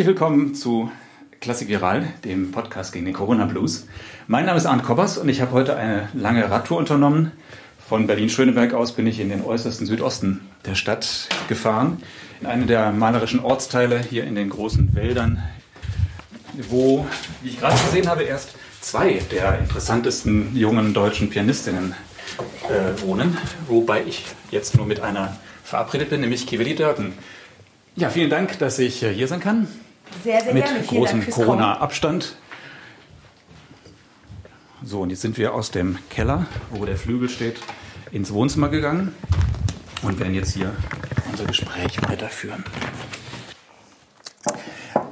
Herzlich willkommen zu Klassik Viral, dem Podcast gegen den Corona Blues. Mein Name ist Arndt Kobbers und ich habe heute eine lange Radtour unternommen. Von Berlin-Schöneberg aus bin ich in den äußersten Südosten der Stadt gefahren, in eine der malerischen Ortsteile hier in den großen Wäldern, wo, wie ich gerade gesehen habe, erst zwei der interessantesten jungen deutschen Pianistinnen äh, wohnen, wobei ich jetzt nur mit einer verabredet bin, nämlich Kiveli Dörken. Ja, vielen Dank, dass ich äh, hier sein kann. Sehr, sehr mit gerne. Großem Corona-Abstand. So, und jetzt sind wir aus dem Keller, wo der Flügel steht, ins Wohnzimmer gegangen und werden jetzt hier unser Gespräch weiterführen.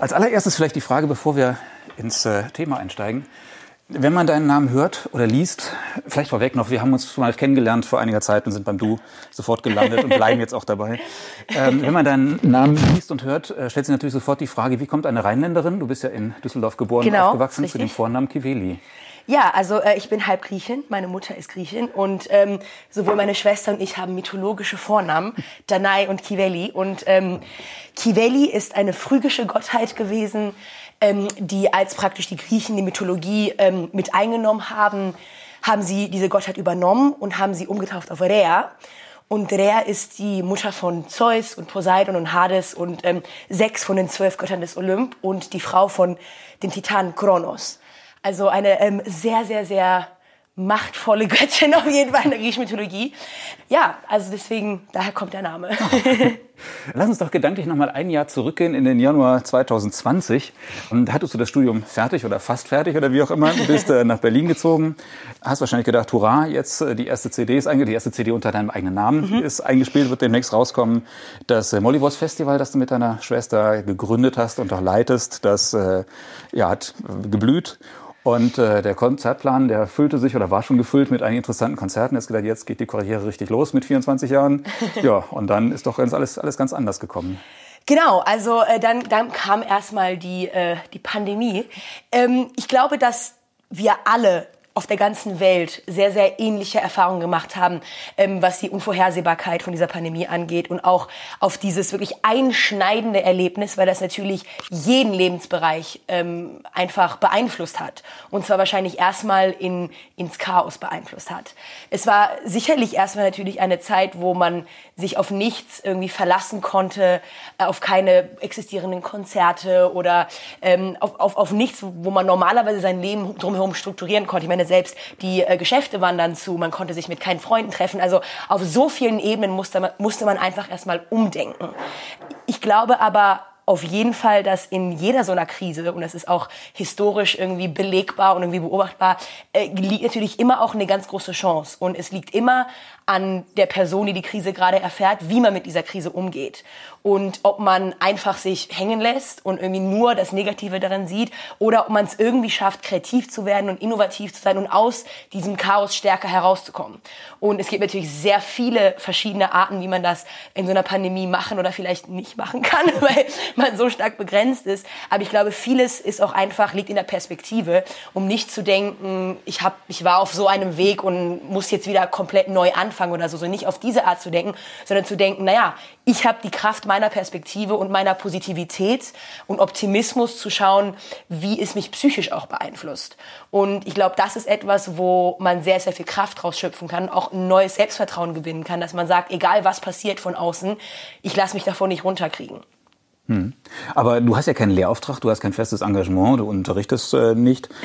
Als allererstes vielleicht die Frage, bevor wir ins äh, Thema einsteigen. Wenn man deinen Namen hört oder liest, vielleicht vorweg noch, wir haben uns mal kennengelernt vor einiger Zeit und sind beim Du sofort gelandet und bleiben jetzt auch dabei. Ähm, wenn man deinen Namen liest und hört, äh, stellt sich natürlich sofort die Frage, wie kommt eine Rheinländerin, du bist ja in Düsseldorf geboren und Genau, aufgewachsen, ist zu dem. Vornamen Kiveli. Ja, also äh, ich bin halb Griechin, meine Mutter ist Griechin und ähm, sowohl meine Schwester und ich haben mythologische Vornamen, Danai und Kiveli. Und ähm, Kiveli ist eine phrygische Gottheit gewesen, ähm, die als praktisch die Griechen die Mythologie ähm, mit eingenommen haben, haben sie diese Gottheit übernommen und haben sie umgetauft auf Rhea. Und Rhea ist die Mutter von Zeus und Poseidon und Hades und ähm, sechs von den zwölf Göttern des Olymp und die Frau von dem Titan Kronos. Also eine ähm, sehr, sehr, sehr machtvolle Göttin auf jeden Fall in der griechischen Mythologie. Ja, also deswegen, daher kommt der Name. Lass uns doch gedanklich noch mal ein Jahr zurückgehen in den Januar 2020. Und hattest du das Studium fertig oder fast fertig oder wie auch immer? Du bist äh, nach Berlin gezogen, hast wahrscheinlich gedacht, hurra, jetzt äh, die erste CD ist einge die erste CD unter deinem eigenen Namen ist eingespielt, wird demnächst rauskommen. Das äh, Mollywood Festival, das du mit deiner Schwester gegründet hast und auch leitest, das äh, ja, hat äh, geblüht. Und äh, der Konzertplan, der füllte sich oder war schon gefüllt mit einigen interessanten Konzerten. Jetzt gedacht, jetzt geht die Karriere richtig los mit 24 Jahren. Ja, und dann ist doch ganz alles, alles ganz anders gekommen. Genau, also äh, dann, dann kam erstmal die, äh, die Pandemie. Ähm, ich glaube, dass wir alle auf der ganzen Welt sehr, sehr ähnliche Erfahrungen gemacht haben, ähm, was die Unvorhersehbarkeit von dieser Pandemie angeht und auch auf dieses wirklich einschneidende Erlebnis, weil das natürlich jeden Lebensbereich ähm, einfach beeinflusst hat. Und zwar wahrscheinlich erstmal in, ins Chaos beeinflusst hat. Es war sicherlich erstmal natürlich eine Zeit, wo man sich auf nichts irgendwie verlassen konnte, äh, auf keine existierenden Konzerte oder ähm, auf, auf, auf nichts, wo man normalerweise sein Leben drumherum strukturieren konnte. Ich meine, selbst die äh, Geschäfte waren dann zu, man konnte sich mit keinen Freunden treffen. Also auf so vielen Ebenen musste man, musste man einfach erstmal umdenken. Ich glaube aber, auf jeden Fall, dass in jeder so einer Krise, und das ist auch historisch irgendwie belegbar und irgendwie beobachtbar, äh, liegt natürlich immer auch eine ganz große Chance. Und es liegt immer an der Person, die die Krise gerade erfährt, wie man mit dieser Krise umgeht. Und ob man einfach sich hängen lässt und irgendwie nur das Negative darin sieht oder ob man es irgendwie schafft, kreativ zu werden und innovativ zu sein und aus diesem Chaos stärker herauszukommen. Und es gibt natürlich sehr viele verschiedene Arten, wie man das in so einer Pandemie machen oder vielleicht nicht machen kann, weil man so stark begrenzt ist. Aber ich glaube, vieles ist auch einfach, liegt in der Perspektive, um nicht zu denken, ich, hab, ich war auf so einem Weg und muss jetzt wieder komplett neu anfangen oder so. So nicht auf diese Art zu denken, sondern zu denken, naja, ich habe die Kraft meiner Perspektive und meiner Positivität und Optimismus zu schauen, wie es mich psychisch auch beeinflusst. Und ich glaube, das ist etwas, wo man sehr, sehr viel Kraft rausschöpfen kann, auch ein neues Selbstvertrauen gewinnen kann, dass man sagt, egal was passiert von außen, ich lasse mich davon nicht runterkriegen. Aber du hast ja keinen Lehrauftrag, du hast kein festes Engagement, du unterrichtest äh, nicht.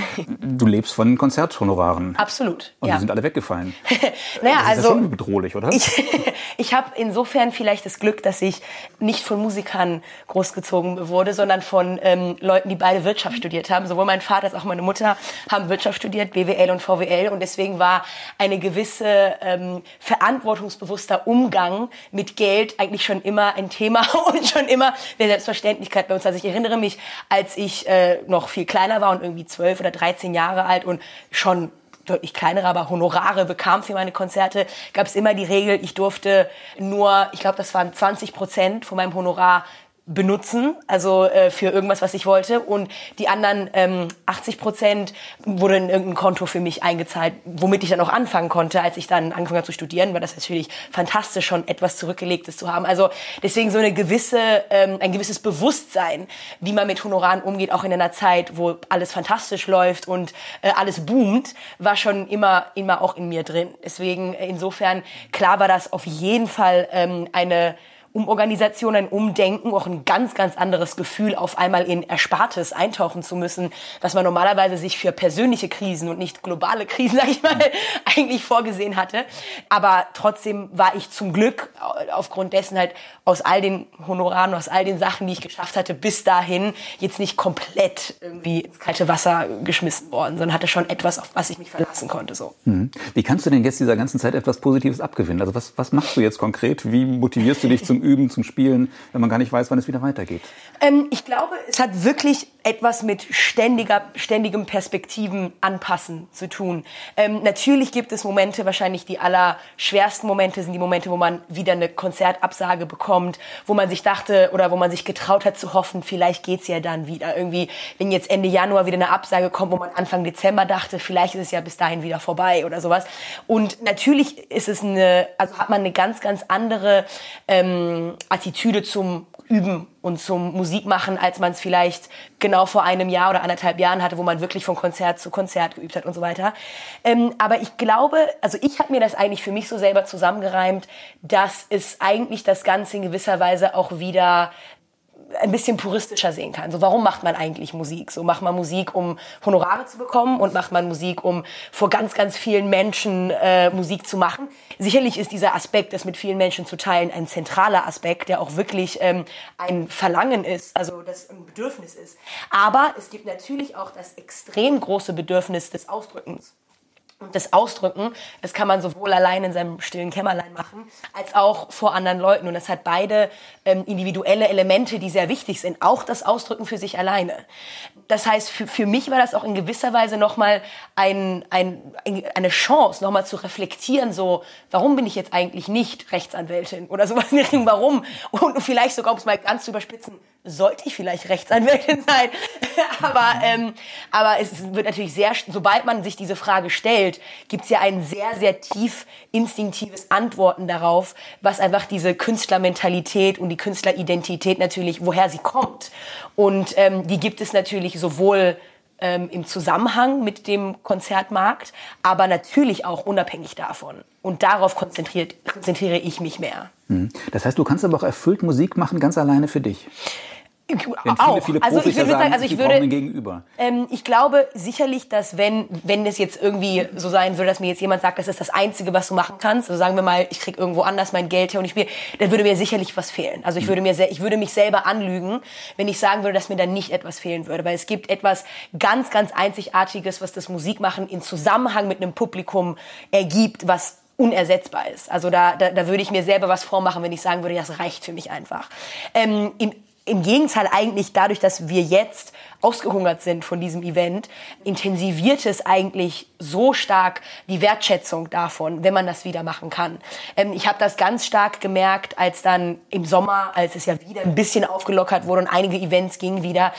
Du lebst von Konzerthonoraren. Absolut. Und ja. die sind alle weggefallen. naja, das ist also ja schon bedrohlich, oder? Ich, ich habe insofern vielleicht das Glück, dass ich nicht von Musikern großgezogen wurde, sondern von ähm, Leuten, die beide Wirtschaft studiert haben. Sowohl mein Vater als auch meine Mutter haben Wirtschaft studiert, BWL und VWL. Und deswegen war eine gewisse ähm, verantwortungsbewusster Umgang mit Geld eigentlich schon immer ein Thema und schon immer eine Selbstverständlichkeit bei uns. Also ich erinnere mich, als ich äh, noch viel kleiner war und irgendwie zwölf oder 13 Jahre alt und schon deutlich kleinere, aber Honorare bekam für meine Konzerte, gab es immer die Regel, ich durfte nur, ich glaube, das waren 20 Prozent von meinem Honorar benutzen, also äh, für irgendwas, was ich wollte. Und die anderen ähm, 80 Prozent wurde in irgendein Konto für mich eingezahlt, womit ich dann auch anfangen konnte, als ich dann angefangen habe zu studieren, war das natürlich fantastisch, schon etwas zurückgelegtes zu haben. Also deswegen so eine gewisse, ähm, ein gewisses Bewusstsein, wie man mit Honoraren umgeht, auch in einer Zeit, wo alles fantastisch läuft und äh, alles boomt, war schon immer, immer auch in mir drin. Deswegen äh, insofern klar war das auf jeden Fall ähm, eine Umorganisation, ein Umdenken, auch ein ganz, ganz anderes Gefühl, auf einmal in Erspartes eintauchen zu müssen, was man normalerweise sich für persönliche Krisen und nicht globale Krisen, sag ich mal, eigentlich vorgesehen hatte. Aber trotzdem war ich zum Glück aufgrund dessen halt aus all den Honoraren, aus all den Sachen, die ich geschafft hatte, bis dahin jetzt nicht komplett irgendwie ins kalte Wasser geschmissen worden, sondern hatte schon etwas, auf was ich mich verlassen konnte. So. Mhm. Wie kannst du denn jetzt dieser ganzen Zeit etwas Positives abgewinnen? Also was, was machst du jetzt konkret? Wie motivierst du dich zum Üben, zum Spielen, wenn man gar nicht weiß, wann es wieder weitergeht? Ähm, ich glaube, es hat wirklich etwas mit ständiger, ständigem Perspektiven anpassen zu tun. Ähm, natürlich gibt es Momente, wahrscheinlich die allerschwersten Momente sind die Momente, wo man wieder eine Konzertabsage bekommt, wo man sich dachte oder wo man sich getraut hat zu hoffen, vielleicht geht's ja dann wieder. Irgendwie, wenn jetzt Ende Januar wieder eine Absage kommt, wo man Anfang Dezember dachte, vielleicht ist es ja bis dahin wieder vorbei oder sowas. Und natürlich ist es eine, also hat man eine ganz, ganz andere ähm, Attitüde zum Üben und zum Musikmachen, als man es vielleicht genau vor einem Jahr oder anderthalb Jahren hatte, wo man wirklich von Konzert zu Konzert geübt hat und so weiter. Ähm, aber ich glaube, also ich habe mir das eigentlich für mich so selber zusammengereimt, dass es eigentlich das Ganze in gewisser Weise auch wieder ein bisschen puristischer sehen kann. So, warum macht man eigentlich Musik? So, macht man Musik, um Honorare zu bekommen und macht man Musik, um vor ganz, ganz vielen Menschen äh, Musik zu machen? Sicherlich ist dieser Aspekt, das mit vielen Menschen zu teilen, ein zentraler Aspekt, der auch wirklich ähm, ein Verlangen ist, also das ein Bedürfnis ist. Aber es gibt natürlich auch das extrem große Bedürfnis des Ausdrückens das Ausdrücken, das kann man sowohl allein in seinem stillen Kämmerlein machen, als auch vor anderen Leuten. Und das hat beide ähm, individuelle Elemente, die sehr wichtig sind. Auch das Ausdrücken für sich alleine. Das heißt, für, für mich war das auch in gewisser Weise nochmal ein, ein, eine Chance, nochmal zu reflektieren, so, warum bin ich jetzt eigentlich nicht Rechtsanwältin oder sowas in Richtung, warum? Und vielleicht sogar, um es mal ganz zu überspitzen, sollte ich vielleicht Rechtsanwältin sein. aber, ähm, aber es wird natürlich sehr, sobald man sich diese Frage stellt, gibt es ja ein sehr, sehr tief instinktives Antworten darauf, was einfach diese Künstlermentalität und die Künstleridentität natürlich, woher sie kommt. Und ähm, die gibt es natürlich sowohl ähm, im Zusammenhang mit dem Konzertmarkt, aber natürlich auch unabhängig davon. Und darauf konzentriert, konzentriere ich mich mehr. Mhm. Das heißt, du kannst aber auch erfüllt Musik machen, ganz alleine für dich. Wenn viele, auch. viele also ich würde sagen, also ich würde, gegenüber. Ähm, ich glaube sicherlich, dass wenn, wenn es jetzt irgendwie so sein würde, dass mir jetzt jemand sagt, das ist das Einzige, was du machen kannst, also sagen wir mal, ich krieg irgendwo anders mein Geld her und ich spiele, dann würde mir sicherlich was fehlen. Also ich hm. würde mir, ich würde mich selber anlügen, wenn ich sagen würde, dass mir dann nicht etwas fehlen würde, weil es gibt etwas ganz, ganz Einzigartiges, was das Musikmachen in Zusammenhang mit einem Publikum ergibt, was unersetzbar ist. Also da, da, da würde ich mir selber was vormachen, wenn ich sagen würde, das reicht für mich einfach. Ähm, im, im Gegenteil eigentlich dadurch, dass wir jetzt ausgehungert sind von diesem Event, intensiviert es eigentlich so stark die Wertschätzung davon, wenn man das wieder machen kann. Ähm, ich habe das ganz stark gemerkt, als dann im Sommer, als es ja wieder ein bisschen aufgelockert wurde und einige Events gingen wieder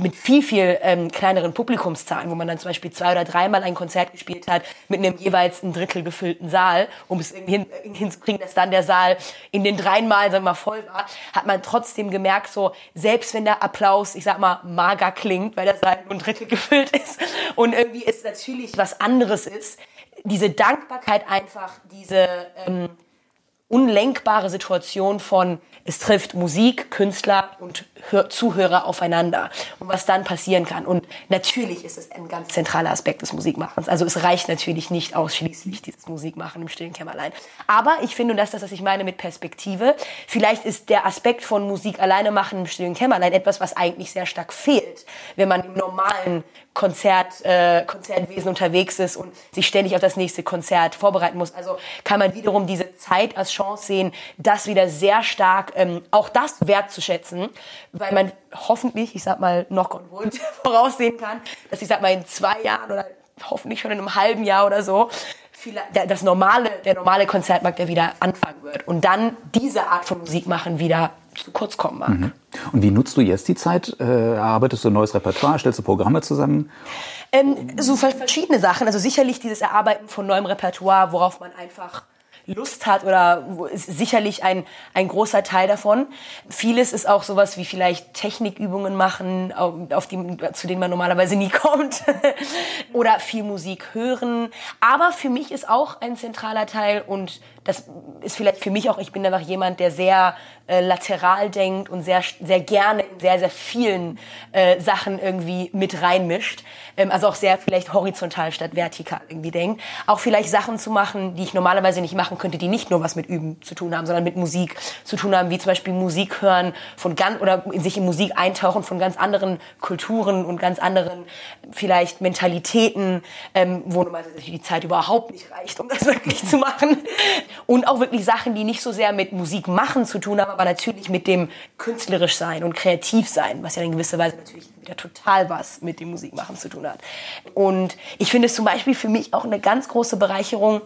mit viel, viel ähm, kleineren Publikumszahlen, wo man dann zum Beispiel zwei oder dreimal ein Konzert gespielt hat mit einem jeweils ein Drittel gefüllten Saal, um es irgendwie hin, hinzukriegen, dass dann der Saal in den dreimal, sagen wir mal, voll war, hat man trotzdem gemerkt, so selbst wenn der Applaus, ich sag mal, mager klingt, weil das Saal nur ein Drittel gefüllt ist und irgendwie ist natürlich was anderes ist, diese Dankbarkeit einfach, diese ähm, unlenkbare Situation von es trifft Musik, Künstler und Zuhörer aufeinander und was dann passieren kann. Und natürlich ist es ein ganz zentraler Aspekt des Musikmachens. Also es reicht natürlich nicht ausschließlich dieses Musikmachen im stillen Kämmerlein. Aber ich finde, und das ist das, was ich meine mit Perspektive, vielleicht ist der Aspekt von Musik alleine machen im stillen Kämmerlein etwas, was eigentlich sehr stark fehlt, wenn man im normalen Konzert, äh, Konzertwesen unterwegs ist und sich ständig auf das nächste Konzert vorbereiten muss. Also kann man wiederum diese Zeit als Chance sehen, das wieder sehr stark, ähm, auch das wertzuschätzen, weil man hoffentlich, ich sag mal, noch on wood voraussehen kann, dass ich sag mal in zwei Jahren oder hoffentlich schon in einem halben Jahr oder so, das normale, der normale Konzertmarkt, der wieder anfangen wird und dann diese Art von Musik machen wieder zu kurz kommen mag. Mhm. Und wie nutzt du jetzt die Zeit? Äh, arbeitest du ein neues Repertoire? Stellst du Programme zusammen? Ähm, so verschiedene Sachen. Also sicherlich dieses Erarbeiten von neuem Repertoire, worauf man einfach Lust hat oder ist sicherlich ein, ein großer Teil davon. Vieles ist auch sowas wie vielleicht Technikübungen machen, auf die, zu denen man normalerweise nie kommt. oder viel Musik hören. Aber für mich ist auch ein zentraler Teil und das ist vielleicht für mich auch, ich bin einfach jemand, der sehr äh, lateral denkt und sehr, sehr gerne in sehr, sehr vielen äh, Sachen irgendwie mit reinmischt. Ähm, also auch sehr vielleicht horizontal statt vertikal irgendwie denkt. Auch vielleicht Sachen zu machen, die ich normalerweise nicht machen könnte, die nicht nur was mit Üben zu tun haben, sondern mit Musik zu tun haben, wie zum Beispiel Musik hören von ganz, oder sich in Musik eintauchen von ganz anderen Kulturen und ganz anderen vielleicht Mentalitäten, ähm, wo normalerweise die Zeit überhaupt nicht reicht, um das wirklich zu machen. Und auch wirklich Sachen, die nicht so sehr mit Musik machen zu tun haben, aber natürlich mit dem künstlerisch sein und kreativ sein, was ja in gewisser Weise natürlich wieder total was mit dem Musikmachen zu tun hat. Und ich finde es zum Beispiel für mich auch eine ganz große Bereicherung,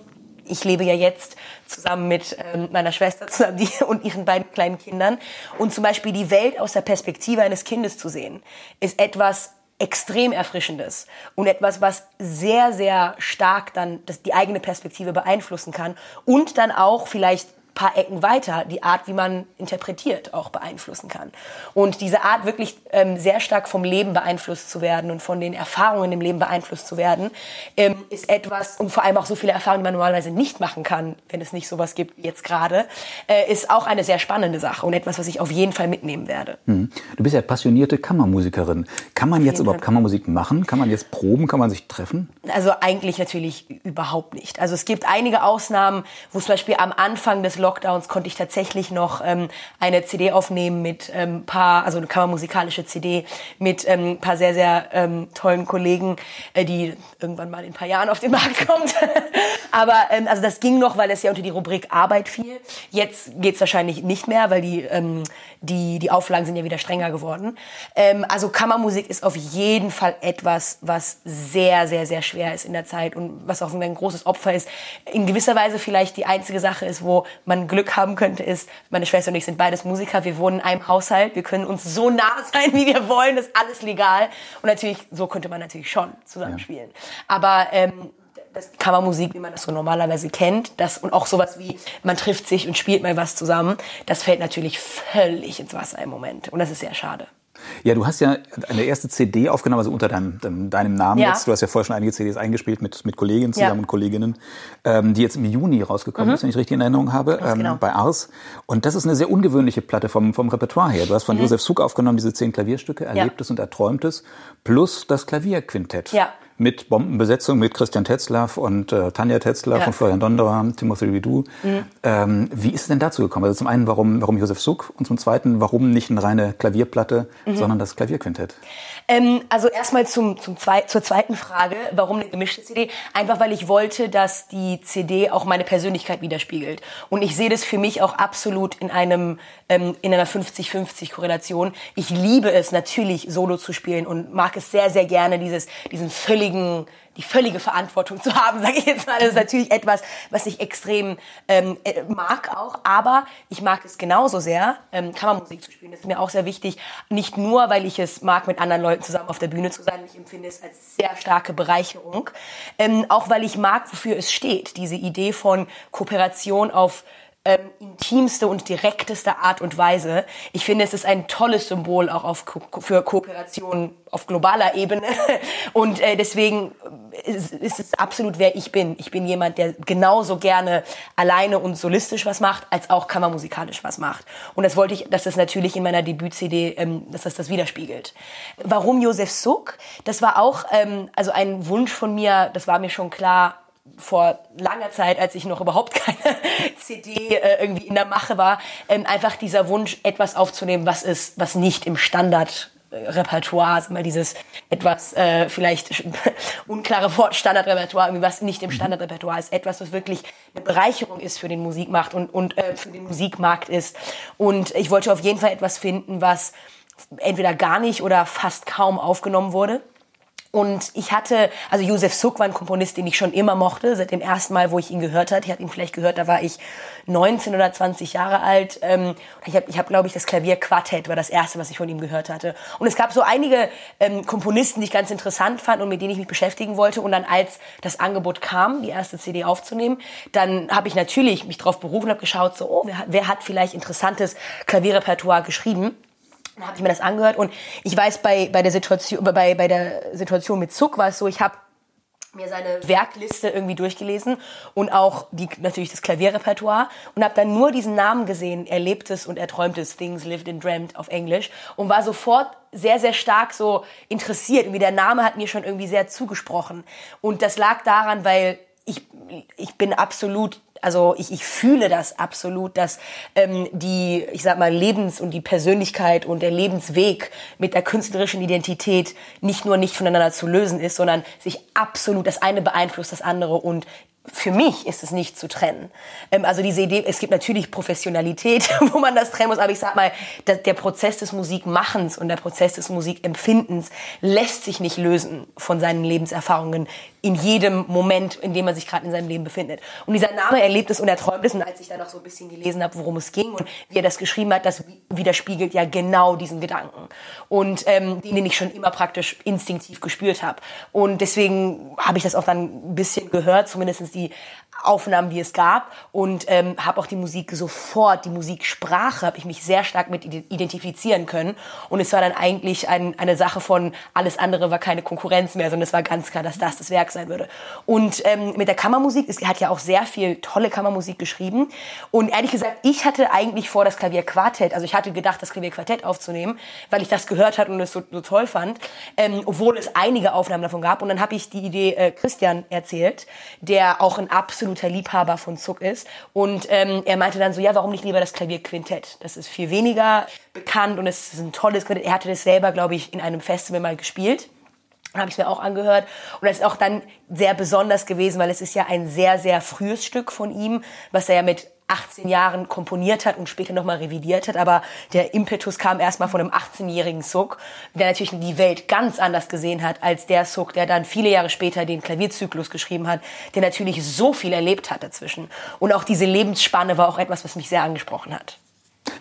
ich lebe ja jetzt zusammen mit ähm, meiner Schwester zusammen die, und ihren beiden kleinen Kindern. Und zum Beispiel die Welt aus der Perspektive eines Kindes zu sehen, ist etwas extrem Erfrischendes und etwas, was sehr, sehr stark dann das, die eigene Perspektive beeinflussen kann und dann auch vielleicht paar Ecken weiter die Art, wie man interpretiert, auch beeinflussen kann. Und diese Art, wirklich ähm, sehr stark vom Leben beeinflusst zu werden und von den Erfahrungen im Leben beeinflusst zu werden, ähm, ist etwas, und vor allem auch so viele Erfahrungen, die man normalerweise nicht machen kann, wenn es nicht sowas gibt wie jetzt gerade, äh, ist auch eine sehr spannende Sache und etwas, was ich auf jeden Fall mitnehmen werde. Mhm. Du bist ja passionierte Kammermusikerin. Kann man jetzt überhaupt Kammermusik machen? Kann man jetzt proben? Kann man sich treffen? Also eigentlich natürlich überhaupt nicht. Also es gibt einige Ausnahmen, wo zum Beispiel am Anfang des Lockdowns konnte ich tatsächlich noch ähm, eine CD aufnehmen mit ähm, paar, also eine kammermusikalische CD mit ähm, paar sehr, sehr ähm, tollen Kollegen, äh, die irgendwann mal in ein paar Jahren auf den Markt kommt. Aber ähm, also das ging noch, weil es ja unter die Rubrik Arbeit fiel. Jetzt geht's wahrscheinlich nicht mehr, weil die, ähm, die, die Auflagen sind ja wieder strenger geworden. Ähm, also Kammermusik ist auf jeden Fall etwas, was sehr, sehr, sehr schwer ist in der Zeit und was auch ein großes Opfer ist. In gewisser Weise vielleicht die einzige Sache ist, wo man Glück haben könnte, ist, meine Schwester und ich sind beides Musiker, wir wohnen in einem Haushalt, wir können uns so nah sein, wie wir wollen, das ist alles legal. Und natürlich, so könnte man natürlich schon zusammenspielen. Ja. Aber ähm, das Kammermusik, wie man das so normalerweise kennt, das und auch sowas wie man trifft sich und spielt mal was zusammen, das fällt natürlich völlig ins Wasser im Moment und das ist sehr schade. Ja, du hast ja eine erste CD aufgenommen, also unter deinem, deinem Namen ja. jetzt. Du hast ja vorher schon einige CDs eingespielt mit, mit Kolleginnen zusammen ja. und Kolleginnen, ähm, die jetzt im Juni rausgekommen mhm. ist, wenn ich richtig in Erinnerung habe, ähm, genau. bei Ars. Und das ist eine sehr ungewöhnliche Platte vom, vom Repertoire her. Du hast von mhm. Josef Suk aufgenommen, diese zehn Klavierstücke, Erlebtes ja. und Erträumtes, plus das Klavierquintett. Ja mit Bombenbesetzung mit Christian Tetzlaff und äh, Tanja Tetzlaff ja. und Florian Donderer, Timothy Ridou. Mhm. Ähm, wie ist es denn dazu gekommen? Also zum einen, warum, warum Josef Suk und zum zweiten, warum nicht eine reine Klavierplatte, mhm. sondern das Klavierquintett? Ähm, also erstmal zum, zum zwei, zur zweiten Frage, warum eine gemischte CD? Einfach weil ich wollte, dass die CD auch meine Persönlichkeit widerspiegelt. Und ich sehe das für mich auch absolut in einem ähm, in einer 50-50 Korrelation. Ich liebe es natürlich, Solo zu spielen und mag es sehr, sehr gerne, dieses, diesen völligen die völlige Verantwortung zu haben, sage ich jetzt mal. Das ist natürlich etwas, was ich extrem ähm, äh, mag auch, aber ich mag es genauso sehr, ähm, Kammermusik zu spielen. Das ist mir auch sehr wichtig, nicht nur, weil ich es mag, mit anderen Leuten zusammen auf der Bühne zu sein. Ich empfinde es als sehr starke Bereicherung, ähm, auch weil ich mag, wofür es steht. Diese Idee von Kooperation auf ähm, intimste und direkteste Art und Weise. Ich finde, es ist ein tolles Symbol auch auf Ko für Kooperation auf globaler Ebene. Und äh, deswegen ist, ist es absolut, wer ich bin. Ich bin jemand, der genauso gerne alleine und solistisch was macht, als auch kammermusikalisch was macht. Und das wollte ich, dass das natürlich in meiner Debüt-CD, ähm, dass das das widerspiegelt. Warum Josef Suk? Das war auch ähm, also ein Wunsch von mir, das war mir schon klar, vor langer Zeit, als ich noch überhaupt keine CD äh, irgendwie in der Mache war, ähm, einfach dieser Wunsch, etwas aufzunehmen, was ist, was nicht im Standard Repertoire, also mal dieses etwas äh, vielleicht unklare Wort Standardrepertoire, irgendwie was nicht im mhm. Standardrepertoire ist, etwas, was wirklich eine Bereicherung ist für den Musikmarkt und, und äh, für den Musikmarkt ist. Und ich wollte auf jeden Fall etwas finden, was entweder gar nicht oder fast kaum aufgenommen wurde Und ich hatte, also Josef Suk war ein Komponist, den ich schon immer mochte, seit dem ersten Mal, wo ich ihn gehört hatte. Ich hatte ihn vielleicht gehört, da war ich 19 oder 20 Jahre alt. Ähm, ich habe, ich hab, glaube ich, das Klavierquartett war das erste, was ich von ihm gehört hatte. Und es gab so einige ähm, Komponisten, die ich ganz interessant fand und mit denen ich mich beschäftigen wollte. Und dann, als das Angebot kam, die erste CD aufzunehmen, dann habe ich natürlich mich darauf berufen, habe geschaut, so, oh, wer, wer hat vielleicht interessantes Klavierrepertoire geschrieben? Dann habe ich mir das angehört und ich weiß, bei, bei, der, Situation, bei, bei der Situation mit Zuck war es so, ich habe mir seine Werkliste irgendwie durchgelesen und auch die, natürlich das Klavierrepertoire und habe dann nur diesen Namen gesehen, Erlebtes und Erträumtes, Things Lived and Dreamt auf Englisch und war sofort sehr, sehr stark so interessiert. Irgendwie der Name hat mir schon irgendwie sehr zugesprochen und das lag daran, weil ich, ich bin absolut also ich, ich fühle das absolut, dass ähm, die, ich sag mal, Lebens- und die Persönlichkeit und der Lebensweg mit der künstlerischen Identität nicht nur nicht voneinander zu lösen ist, sondern sich absolut das eine beeinflusst das andere und für mich ist es nicht zu trennen. Ähm, also diese Idee, es gibt natürlich Professionalität, wo man das trennen muss, aber ich sag mal, der, der Prozess des Musikmachens und der Prozess des Musikempfindens lässt sich nicht lösen von seinen Lebenserfahrungen in jedem Moment, in dem man sich gerade in seinem Leben befindet. Und dieser Name erlebt es und er träumt es. Und als ich dann noch so ein bisschen gelesen habe, worum es ging und wie er das geschrieben hat, das widerspiegelt ja genau diesen Gedanken. Und ähm, den, den ich schon immer praktisch instinktiv gespürt habe. Und deswegen habe ich das auch dann ein bisschen gehört, zumindest die Aufnahmen, die es gab. Und ähm, habe auch die Musik sofort, die Musiksprache, habe ich mich sehr stark mit identifizieren können. Und es war dann eigentlich ein, eine Sache von alles andere war keine Konkurrenz mehr, sondern es war ganz klar, dass das das Werk sein würde. Und ähm, mit der Kammermusik, es hat ja auch sehr viel tolle Kammermusik geschrieben. Und ehrlich gesagt, ich hatte eigentlich vor, das Klavierquartett, also ich hatte gedacht, das Klavierquartett aufzunehmen, weil ich das gehört hatte und es so, so toll fand, ähm, obwohl es einige Aufnahmen davon gab. Und dann habe ich die Idee äh, Christian erzählt, der auch ein absolut absoluter Liebhaber von Zuck ist. Und ähm, er meinte dann so, ja, warum nicht lieber das Klavierquintett? Das ist viel weniger bekannt und es ist ein tolles Quintett. Er hatte das selber, glaube ich, in einem Festival mal gespielt. Habe ich mir auch angehört. Und das ist auch dann sehr besonders gewesen, weil es ist ja ein sehr, sehr frühes Stück von ihm, was er ja mit 18 Jahren komponiert hat und später nochmal revidiert hat. Aber der Impetus kam erstmal von einem 18-jährigen Suk, der natürlich die Welt ganz anders gesehen hat als der Suk, der dann viele Jahre später den Klavierzyklus geschrieben hat, der natürlich so viel erlebt hat dazwischen. Und auch diese Lebensspanne war auch etwas, was mich sehr angesprochen hat.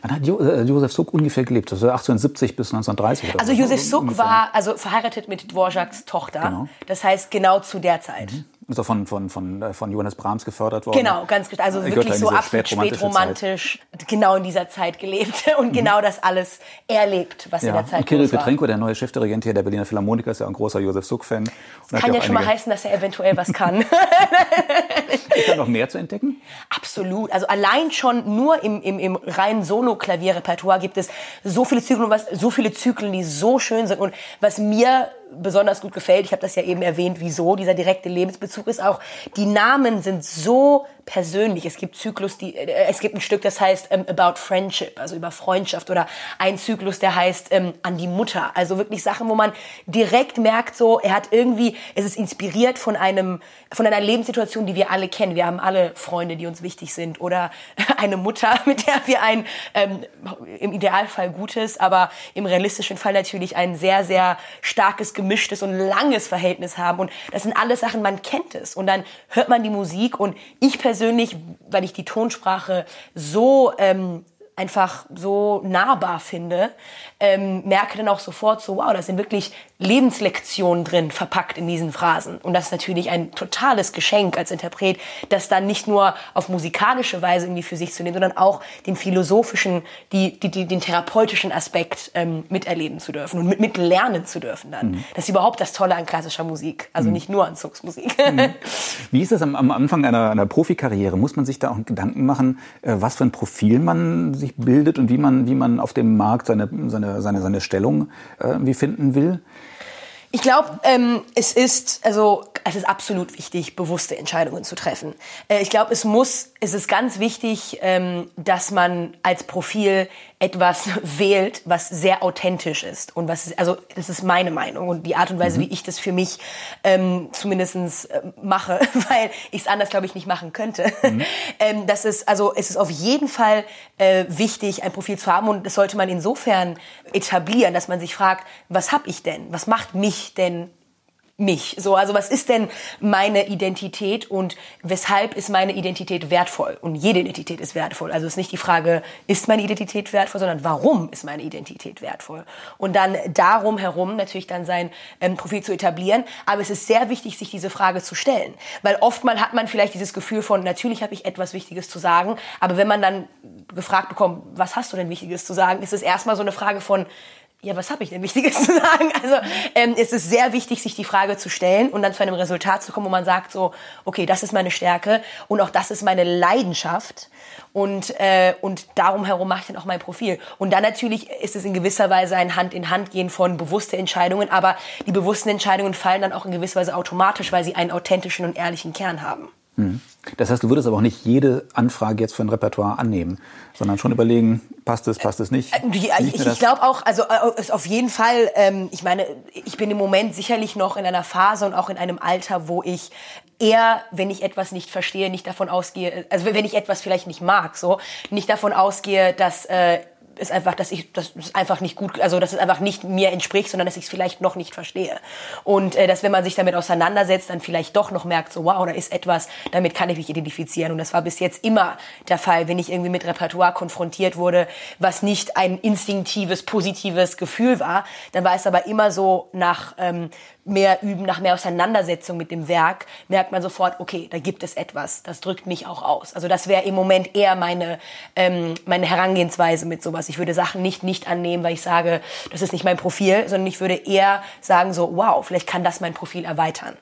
Wann hat jo äh, Josef Suk ungefähr gelebt? Also 1870 bis 1930? also Josef Suk war also verheiratet mit Dvořáks Tochter. Genau. Das heißt genau zu der Zeit. Mhm. Ist auch von, von, von, äh, von Johannes Brahms gefördert worden. Genau, ganz genau. Also wirklich so absolut spätromantisch, Zeit. genau in dieser Zeit gelebt und mhm. genau das alles erlebt, was ja. in der Zeit und Kirill Petrenko, der neue Chefdirigent hier der Berliner Philharmoniker, ist ja ein großer Josef Suk-Fan. Kann ja schon mal heißen, dass er eventuell was kann. ist da noch mehr zu entdecken? Absolut. Also allein schon nur im, im, im reinen Solo-Klavierrepertoire gibt es so viele Zyklen, was, so viele Zyklen, die so schön sind. Und was mir besonders gut gefällt, ich habe das ja eben erwähnt, wieso dieser direkte Lebensbezug ist. Auch, die Namen sind so persönlich. Es gibt Zyklus, die, äh, es gibt ein Stück, das heißt ähm, About Friendship, also über Freundschaft oder ein Zyklus, der heißt ähm, An die Mutter. Also wirklich Sachen, wo man direkt merkt, so, er hat irgendwie, es ist inspiriert von einem, von einer Lebenssituation, die wir alle kennen. Wir haben alle Freunde, die uns wichtig sind oder eine Mutter, mit der wir ein, ähm, im Idealfall gutes, aber im realistischen Fall natürlich ein sehr, sehr starkes, gemischtes und langes Verhältnis haben. Und das sind alles Sachen, man kennt es. Und dann hört man die Musik und ich persönlich persönlich, weil ich die Tonsprache so ähm, einfach so nahbar finde, ähm, merke dann auch sofort so, wow, da sind wirklich Lebenslektionen drin, verpackt in diesen Phrasen. Und das ist natürlich ein totales Geschenk als Interpret, das dann nicht nur auf musikalische Weise irgendwie für sich zu nehmen, sondern auch den philosophischen, die, die, die, den therapeutischen Aspekt ähm, miterleben zu dürfen und mit, mitlernen zu dürfen dann. Mhm. Das ist überhaupt das Tolle an klassischer Musik, also mhm. nicht nur an Zugsmusik. Mhm. Wie ist das am, am Anfang einer, einer Profikarriere? Muss man sich da auch Gedanken machen, äh, was für ein Profil man sich bildet und wie man, wie man auf dem Markt seine, seine, seine, seine Stellung äh, wie finden will? Ich glaube, ähm, es ist also es ist absolut wichtig, bewusste Entscheidungen zu treffen. Äh, ich glaube, es muss, es ist ganz wichtig, ähm, dass man als Profil etwas wählt, was sehr authentisch ist und was, also das ist meine Meinung und die Art und Weise, mhm. wie ich das für mich ähm, zumindestens äh, mache, weil ich es anders, glaube ich, nicht machen könnte. Mhm. ähm, das ist, also es ist auf jeden Fall äh, wichtig, ein Profil zu haben und das sollte man insofern etablieren, dass man sich fragt, was habe ich denn? Was macht mich denn mich? So, also was ist denn meine Identität und weshalb ist meine Identität wertvoll? Und jede Identität ist wertvoll. Also es ist nicht die Frage, ist meine Identität wertvoll, sondern warum ist meine Identität wertvoll? Und dann darum herum natürlich dann sein ähm, Profil zu etablieren. Aber es ist sehr wichtig, sich diese Frage zu stellen. Weil oftmal hat man vielleicht dieses Gefühl von, natürlich habe ich etwas Wichtiges zu sagen, aber wenn man dann gefragt bekommt, was hast du denn Wichtiges zu sagen, ist es erstmal so eine Frage von, ja, was habe ich denn Wichtiges zu sagen? Also ähm, es ist sehr wichtig, sich die Frage zu stellen und dann zu einem Resultat zu kommen, wo man sagt so, okay, das ist meine Stärke und auch das ist meine Leidenschaft und äh, und darum herum mache ich dann auch mein Profil. Und dann natürlich ist es in gewisser Weise ein Hand in Hand gehen von bewussten Entscheidungen, aber die bewussten Entscheidungen fallen dann auch in gewisser Weise automatisch, weil sie einen authentischen und ehrlichen Kern haben. Mhm. Das heißt, du würdest aber auch nicht jede Anfrage jetzt für ein Repertoire annehmen, sondern schon überlegen, passt es, passt es nicht? Äh, ich, ich glaube auch, also äh, auf jeden Fall, ähm, ich meine, ich bin im Moment sicherlich noch in einer Phase und auch in einem Alter, wo ich eher, wenn ich etwas nicht verstehe, nicht davon ausgehe, also wenn ich etwas vielleicht nicht mag, so, nicht davon ausgehe, dass äh, ist einfach, dass ich das ist einfach nicht gut, also dass es einfach nicht mir entspricht, sondern dass ich es vielleicht noch nicht verstehe. Und äh, dass wenn man sich damit auseinandersetzt, dann vielleicht doch noch merkt, so wow, da ist etwas, damit kann ich mich identifizieren. Und das war bis jetzt immer der Fall, wenn ich irgendwie mit Repertoire konfrontiert wurde, was nicht ein instinktives, positives Gefühl war, dann war es aber immer so nach ähm, mehr üben, nach mehr Auseinandersetzung mit dem Werk, merkt man sofort, okay, da gibt es etwas, das drückt mich auch aus. Also das wäre im Moment eher meine, ähm, meine Herangehensweise mit sowas. Ich würde Sachen nicht nicht annehmen, weil ich sage, das ist nicht mein Profil, sondern ich würde eher sagen so, wow, vielleicht kann das mein Profil erweitern.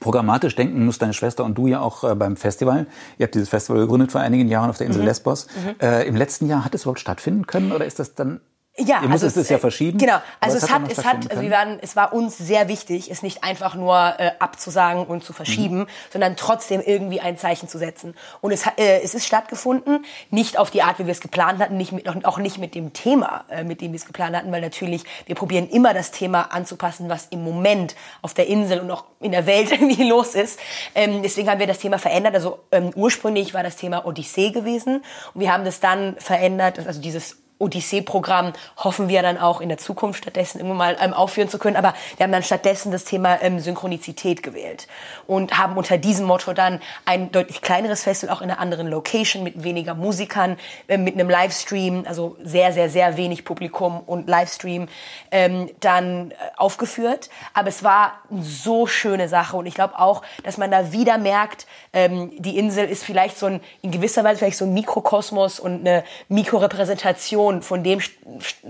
Programmatisch denken muss deine Schwester und du ja auch äh, beim Festival. Ihr habt dieses Festival gegründet vor einigen Jahren auf der Insel mhm. Lesbos. Mhm. Äh, Im letzten Jahr hat es überhaupt stattfinden können oder ist das dann ja, Ihr also es ist ja verschieden. Genau, also es, es hat, es hat, also wir waren, es war uns sehr wichtig, es nicht einfach nur äh, abzusagen und zu verschieben, mhm. sondern trotzdem irgendwie ein Zeichen zu setzen. Und es, hat, äh, es ist stattgefunden, nicht auf die Art, wie wir es geplant hatten, nicht mit, auch nicht mit dem Thema, äh, mit dem wir es geplant hatten, weil natürlich wir probieren immer das Thema anzupassen, was im Moment auf der Insel und auch in der Welt irgendwie los ist. Ähm, deswegen haben wir das Thema verändert. Also ähm, ursprünglich war das Thema Odyssee gewesen und wir haben das dann verändert, also dieses Odyssee-Programm hoffen wir dann auch in der Zukunft stattdessen irgendwann mal ähm, aufführen zu können. Aber wir haben dann stattdessen das Thema ähm, Synchronizität gewählt und haben unter diesem Motto dann ein deutlich kleineres Festival auch in einer anderen Location mit weniger Musikern, äh, mit einem Livestream, also sehr, sehr, sehr wenig Publikum und Livestream ähm, dann äh, aufgeführt. Aber es war eine so schöne Sache und ich glaube auch, dass man da wieder merkt, ähm, die Insel ist vielleicht so ein, in gewisser Weise vielleicht so ein Mikrokosmos und eine Mikrorepräsentation Reflexion von dem,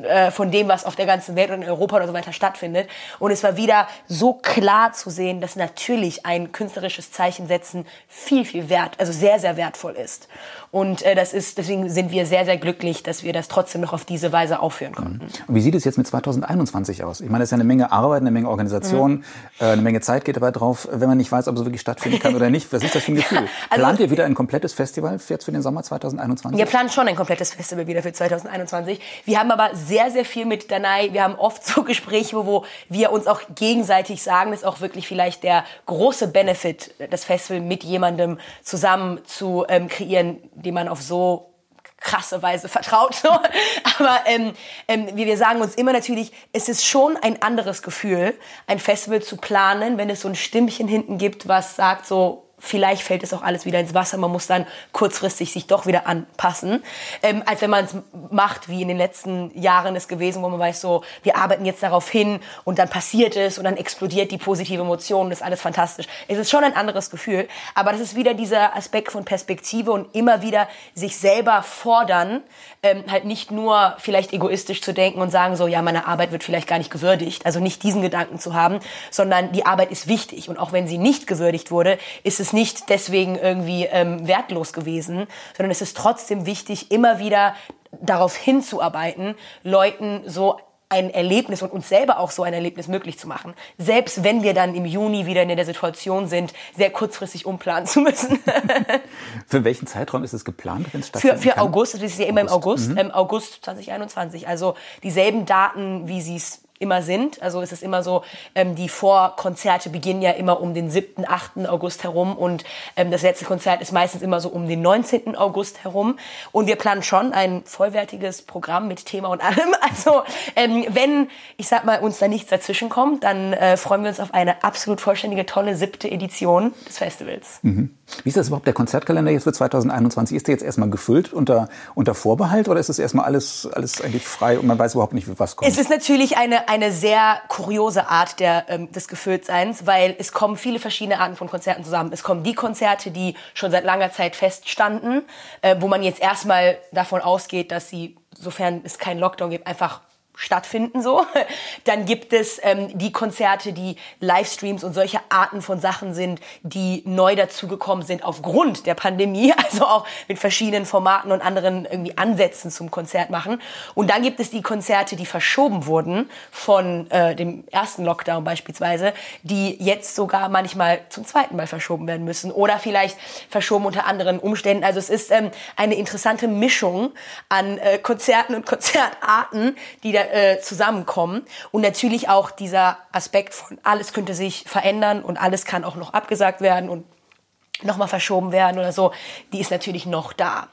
äh, von dem, was auf der ganzen Welt und in Europa oder so weiter stattfindet. Und es war wieder so klar zu sehen, dass natürlich ein künstlerisches Zeichen setzen viel, viel wert, also sehr, sehr wertvoll ist. Und äh, das ist, deswegen sind wir sehr, sehr glücklich, dass wir das trotzdem noch auf diese Weise aufführen konnten. Mhm. Und wie sieht es jetzt mit 2021 aus? Ich meine, das ist ja eine Menge Arbeit, eine Menge Organisation, mhm. äh, eine Menge Zeit geht dabei drauf, wenn man nicht weiß, ob es wirklich stattfinden kann oder nicht. Was ist das für ein Gefühl? Ja, also, Plant ihr wieder ein komplettes Festival jetzt für den Sommer 2021? Wir planen schon ein komplettes Festival wieder für 2021. Wir haben aber sehr, sehr viel mit Danai. Wir haben oft so Gespräche, wo wir uns auch gegenseitig sagen, das ist auch wirklich vielleicht der große Benefit, das Festival mit jemandem zusammen zu ähm, kreieren, dem man auf so krasse Weise vertraut. Aber ähm, ähm, wir sagen uns immer natürlich, es ist schon ein anderes Gefühl, ein Festival zu planen, wenn es so ein Stimmchen hinten gibt, was sagt so, vielleicht fällt es auch alles wieder ins Wasser. Man muss dann kurzfristig sich doch wieder anpassen, ähm, als wenn man es macht, wie in den letzten Jahren es gewesen, wo man weiß, so wir arbeiten jetzt darauf hin und dann passiert es und dann explodiert die positive Emotion, das ist alles fantastisch. Es ist schon ein anderes Gefühl, aber das ist wieder dieser Aspekt von Perspektive und immer wieder sich selber fordern, ähm, halt nicht nur vielleicht egoistisch zu denken und sagen so, ja, meine Arbeit wird vielleicht gar nicht gewürdigt, also nicht diesen Gedanken zu haben, sondern die Arbeit ist wichtig und auch wenn sie nicht gewürdigt wurde, ist es nicht deswegen irgendwie ähm, wertlos gewesen, sondern es ist trotzdem wichtig, immer wieder darauf hinzuarbeiten, Leuten so ein Erlebnis und uns selber auch so ein Erlebnis möglich zu machen. Selbst wenn wir dann im Juni wieder in der Situation sind, sehr kurzfristig umplanen zu müssen. für welchen Zeitraum ist es geplant, wenn es stattfindet? Für, für August, das ist ja immer im August, mhm. im August 2021. Also dieselben Daten, wie sie es immer sind. Also es ist immer so, ähm, die Vorkonzerte beginnen ja immer um den 7., 8. August herum und ähm, das letzte Konzert ist meistens immer so um den 19. August herum. Und wir planen schon ein vollwertiges Programm mit Thema und allem. Also ähm, wenn, ich sag mal, uns da nichts dazwischen kommt, dann äh, freuen wir uns auf eine absolut vollständige, tolle siebte Edition des Festivals. Mhm. Wie ist das überhaupt der Konzertkalender jetzt für 2021? Ist der jetzt erstmal gefüllt unter, unter Vorbehalt oder ist es erstmal alles, alles eigentlich frei und man weiß überhaupt nicht, was kommt? Es ist natürlich eine, eine sehr kuriose Art der, ähm, des Gefülltseins, weil es kommen viele verschiedene Arten von Konzerten zusammen. Es kommen die Konzerte, die schon seit langer Zeit feststanden, äh, wo man jetzt erstmal davon ausgeht, dass sie, sofern es keinen Lockdown gibt, einfach stattfinden so. Dann gibt es ähm, die Konzerte, die Livestreams und solche Arten von Sachen sind, die neu dazugekommen sind aufgrund der Pandemie, also auch mit verschiedenen Formaten und anderen irgendwie Ansätzen zum Konzert machen. Und dann gibt es die Konzerte, die verschoben wurden von äh, dem ersten Lockdown beispielsweise, die jetzt sogar manchmal zum zweiten Mal verschoben werden müssen oder vielleicht verschoben unter anderen Umständen. Also es ist ähm, eine interessante Mischung an äh, Konzerten und Konzertarten, die da äh, zusammenkommen. Und natürlich auch dieser Aspekt von alles könnte sich verändern und alles kann auch noch abgesagt werden und nochmal verschoben werden oder so, die ist natürlich noch da.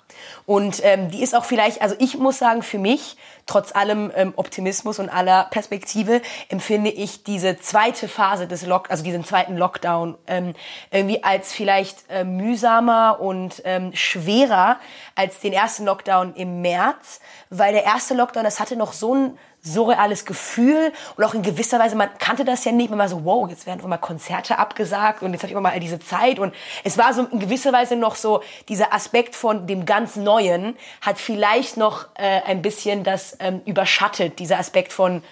Und ähm, die ist auch vielleicht, also ich muss sagen, für mich, trotz allem ähm, Optimismus und aller Perspektive, empfinde ich diese zweite Phase des Lock, also diesen zweiten Lockdown, ähm, irgendwie als vielleicht äh, mühsamer und ähm, schwerer als den ersten Lockdown im März, weil der erste Lockdown, das hatte noch so ein surreales Gefühl. Und auch in gewisser Weise, man kannte das ja nicht, man war so, wow, jetzt werden mal Konzerte abgesagt und jetzt habe ich immer mal diese Zeit. Und es war so in gewisser Weise noch so, dieser Aspekt von dem ganz Neuen hat vielleicht noch äh, ein bisschen das ähm, überschattet, dieser Aspekt von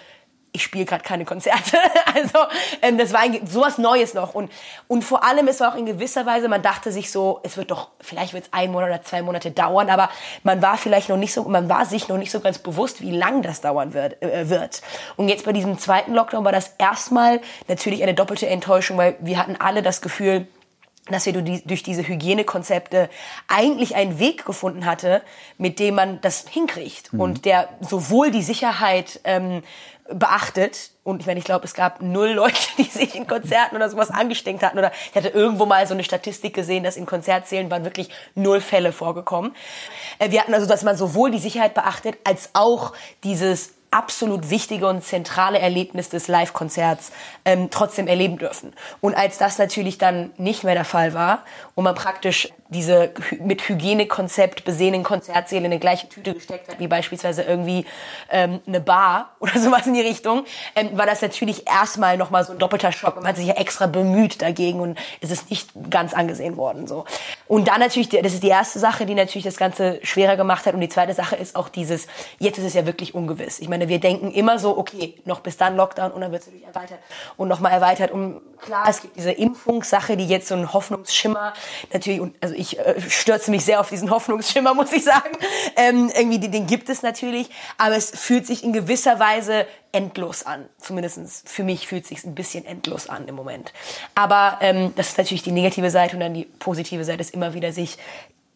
ich spiele gerade keine Konzerte. Also ähm, das war ein, sowas Neues noch. Und, und vor allem, es war auch in gewisser Weise, man dachte sich so, es wird doch, vielleicht wird es ein Monat oder zwei Monate dauern, aber man war vielleicht noch nicht so, man war sich noch nicht so ganz bewusst, wie lang das dauern wird. Äh, wird. Und jetzt bei diesem zweiten Lockdown war das erstmal natürlich eine doppelte Enttäuschung, weil wir hatten alle das Gefühl, dass wir durch diese Hygienekonzepte eigentlich einen Weg gefunden hatte, mit dem man das hinkriegt mhm. und der sowohl die Sicherheit ähm, beachtet. Und ich meine, ich glaube, es gab null Leute, die sich in Konzerten oder sowas angesteckt hatten. Oder ich hatte irgendwo mal so eine Statistik gesehen, dass in Konzertsälen waren wirklich null Fälle vorgekommen. Äh, wir hatten also, dass man sowohl die Sicherheit beachtet, als auch dieses absolut wichtige und zentrale Erlebnis des Live-Konzerts ähm, trotzdem erleben dürfen. Und als das natürlich dann nicht mehr der Fall war und man praktisch diese mit Hygienekonzept besehenen Konzertsäle in eine gleiche Tüte gesteckt hat, wie beispielsweise irgendwie ähm, eine Bar oder sowas in die Richtung, ähm, war das natürlich erstmal nochmal so ein doppelter Schock. Man hat sich ja extra bemüht dagegen und es ist nicht ganz angesehen worden. so. Und dann natürlich, das ist die erste Sache, die natürlich das Ganze schwerer gemacht hat. Und die zweite Sache ist auch dieses, jetzt ist es ja wirklich ungewiss. Ich meine, wir denken immer so, okay, noch bis dann Lockdown und dann wird es natürlich erweitert und nochmal erweitert. Und klar, es gibt diese Impfungssache, die jetzt so ein Hoffnungsschimmer natürlich, und also ich äh, stürze mich sehr auf diesen Hoffnungsschimmer, muss ich sagen. Ähm, irgendwie, den, den gibt es natürlich, aber es fühlt sich in gewisser Weise endlos an. Zumindest für mich fühlt es sich ein bisschen endlos an im Moment. Aber ähm, das ist natürlich die negative Seite und dann die positive Seite ist immer wieder sich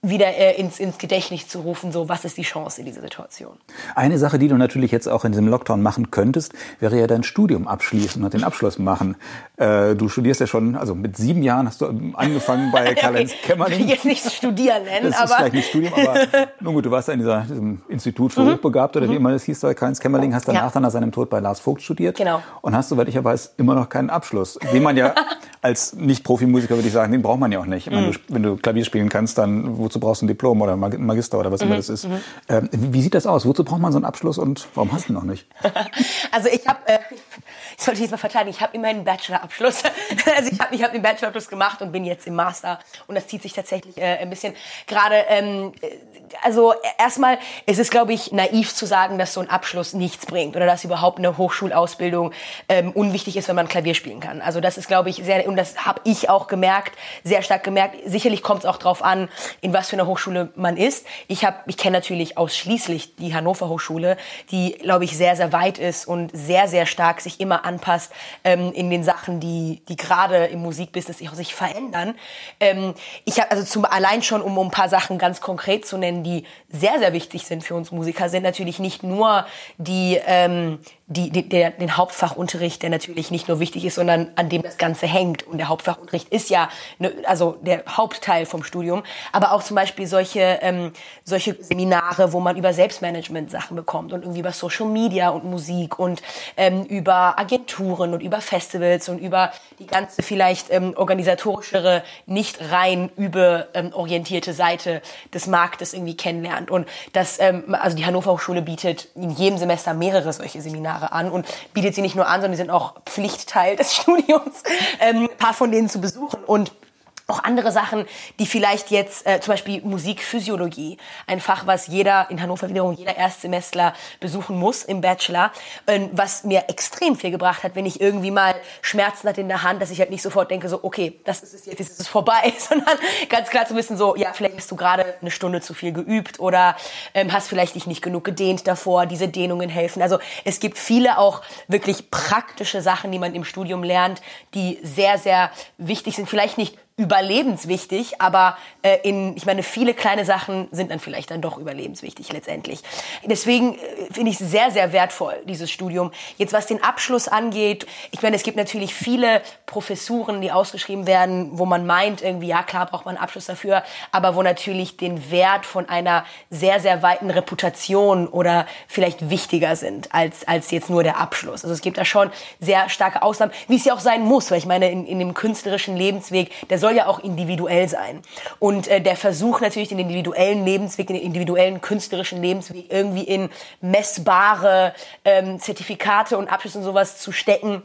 wieder äh, ins, ins Gedächtnis zu rufen, so was ist die Chance in dieser Situation. Eine Sache, die du natürlich jetzt auch in diesem Lockdown machen könntest, wäre ja dein Studium abschließen und den Abschluss machen. Äh, du studierst ja schon, also mit sieben Jahren hast du angefangen bei Karl-Heinz okay. Kämmerling. Ich will jetzt nicht studieren nennen, das aber... ist vielleicht nicht Studium, aber nun gut, du warst ja in dieser, diesem Institut für mhm. Hochbegabte oder mhm. wie immer das hieß bei Karl-Heinz Kämmerling, hast danach ja. dann nach seinem Tod bei Lars Vogt studiert genau. und hast, soweit ich ja weiß, immer noch keinen Abschluss, den man ja als Nicht-Profimusiker würde ich sagen, den braucht man ja auch nicht. Mhm. Meine, wenn du Klavier spielen kannst, dann wozu brauchst du ein Diplom oder ein Magister oder was mhm. immer das ist? Mhm. Ähm, wie sieht das aus? Wozu braucht man so einen Abschluss und warum hast du ihn noch nicht? also ich habe, äh, ich sollte jetzt mal verteidigen, ich habe immer einen Bachelorabschluss. also ich habe ich hab den Bachelorabschluss gemacht und bin jetzt im Master und das zieht sich tatsächlich äh, ein bisschen gerade, ähm, also erstmal ist es, glaube ich, naiv zu sagen, dass so ein Abschluss nichts bringt oder dass überhaupt eine Hochschulausbildung ähm, unwichtig ist, wenn man Klavier spielen kann. Also das ist, glaube ich, sehr, und das habe ich auch gemerkt, sehr stark gemerkt. Sicherlich kommt es auch drauf an, in was für einer Hochschule man ist. Ich habe, ich kenne natürlich ausschließlich die Hannover Hochschule, die, glaube ich, sehr, sehr weit ist und sehr, sehr stark sich immer anpasst ähm, in den Sachen, die, die gerade im Musikbusiness sich verändern. Ähm, ich habe also zum allein schon, um, um ein paar Sachen ganz konkret zu nennen, die sehr, sehr wichtig sind für uns Musiker, sind natürlich nicht nur die, ähm, die, die, der, den Hauptfachunterricht, der natürlich nicht nur wichtig ist, sondern an dem das Ganze hängt. Und der Hauptfachunterricht ist ja ne, also der Hauptteil vom Studium, aber auch zum Beispiel solche, ähm, solche Seminare, wo man über Selbstmanagement Sachen bekommt und irgendwie über Social Media und Musik und ähm, über Agenturen und über Festivals und über die ganze vielleicht ähm, organisatorischere, nicht rein überorientierte ähm, Seite des Marktes irgendwie kennenlernt. Und das, ähm, also die Hannover Hochschule bietet in jedem Semester mehrere solche Seminare an und bietet sie nicht nur an, sondern die sind auch Pflichtteil des Studiums, ähm, ein paar von denen zu besuchen. Und auch andere Sachen, die vielleicht jetzt äh, zum Beispiel Musikphysiologie, ein Fach, was jeder in Hannover wiederum jeder Erstsemestler besuchen muss im Bachelor, äh, was mir extrem viel gebracht hat, wenn ich irgendwie mal Schmerzen hatte in der Hand, dass ich halt nicht sofort denke so okay, das ist es jetzt, jetzt ist es vorbei, sondern ganz klar zu wissen so ja vielleicht hast du gerade eine Stunde zu viel geübt oder ähm, hast vielleicht dich nicht genug gedehnt davor, diese Dehnungen helfen. Also es gibt viele auch wirklich praktische Sachen, die man im Studium lernt, die sehr sehr wichtig sind. Vielleicht nicht überlebenswichtig, aber äh, in, ich meine, viele kleine Sachen sind dann vielleicht dann doch überlebenswichtig letztendlich. Deswegen äh, finde ich es sehr, sehr wertvoll, dieses Studium. Jetzt was den Abschluss angeht, ich meine, es gibt natürlich viele Professuren, die ausgeschrieben werden, wo man meint, irgendwie, ja klar, braucht man einen Abschluss dafür, aber wo natürlich den Wert von einer sehr, sehr weiten Reputation oder vielleicht wichtiger sind als, als jetzt nur der Abschluss. Also es gibt da schon sehr starke Ausnahmen, wie es ja auch sein muss, weil ich meine, in, in dem künstlerischen Lebensweg, der soll ja auch individuell sein. Und äh, der Versuch natürlich den individuellen Lebensweg, den individuellen künstlerischen Lebensweg irgendwie in messbare ähm, Zertifikate und Abschlüsse und sowas zu stecken,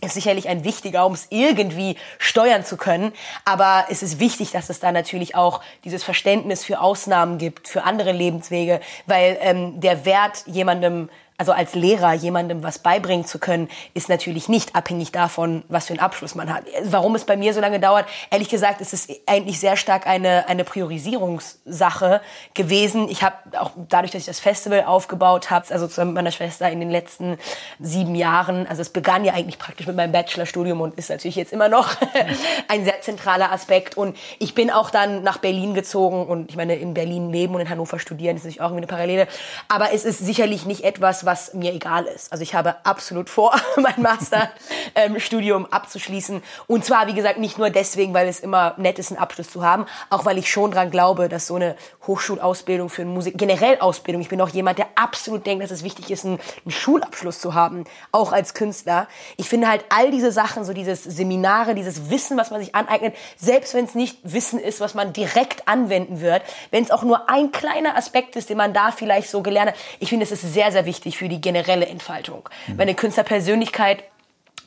ist sicherlich ein wichtiger, um es irgendwie steuern zu können. Aber es ist wichtig, dass es da natürlich auch dieses Verständnis für Ausnahmen gibt, für andere Lebenswege, weil ähm, der Wert jemandem also als Lehrer jemandem was beibringen zu können, ist natürlich nicht abhängig davon, was für einen Abschluss man hat. Warum es bei mir so lange dauert, ehrlich gesagt, ist es eigentlich sehr stark eine, eine Priorisierungssache gewesen. Ich habe auch dadurch, dass ich das Festival aufgebaut habe, also zu meiner Schwester in den letzten sieben Jahren, also es begann ja eigentlich praktisch mit meinem Bachelorstudium und ist natürlich jetzt immer noch ein sehr zentraler Aspekt. Und ich bin auch dann nach Berlin gezogen und ich meine, in Berlin leben und in Hannover studieren, ist natürlich auch irgendwie eine Parallele. Aber es ist sicherlich nicht etwas, was mir egal ist. Also ich habe absolut vor, mein Masterstudium ähm, abzuschließen. Und zwar, wie gesagt, nicht nur deswegen, weil es immer nett ist, einen Abschluss zu haben, auch weil ich schon dran glaube, dass so eine Hochschulausbildung für Musik, generell Ausbildung, ich bin auch jemand, der absolut denkt, dass es wichtig ist, einen, einen Schulabschluss zu haben, auch als Künstler. Ich finde halt all diese Sachen, so dieses Seminare, dieses Wissen, was man sich aneignet, selbst wenn es nicht Wissen ist, was man direkt anwenden wird, wenn es auch nur ein kleiner Aspekt ist, den man da vielleicht so gelernt hat, ich finde, es ist sehr, sehr wichtig für die generelle Entfaltung. Mhm. Weil eine Künstlerpersönlichkeit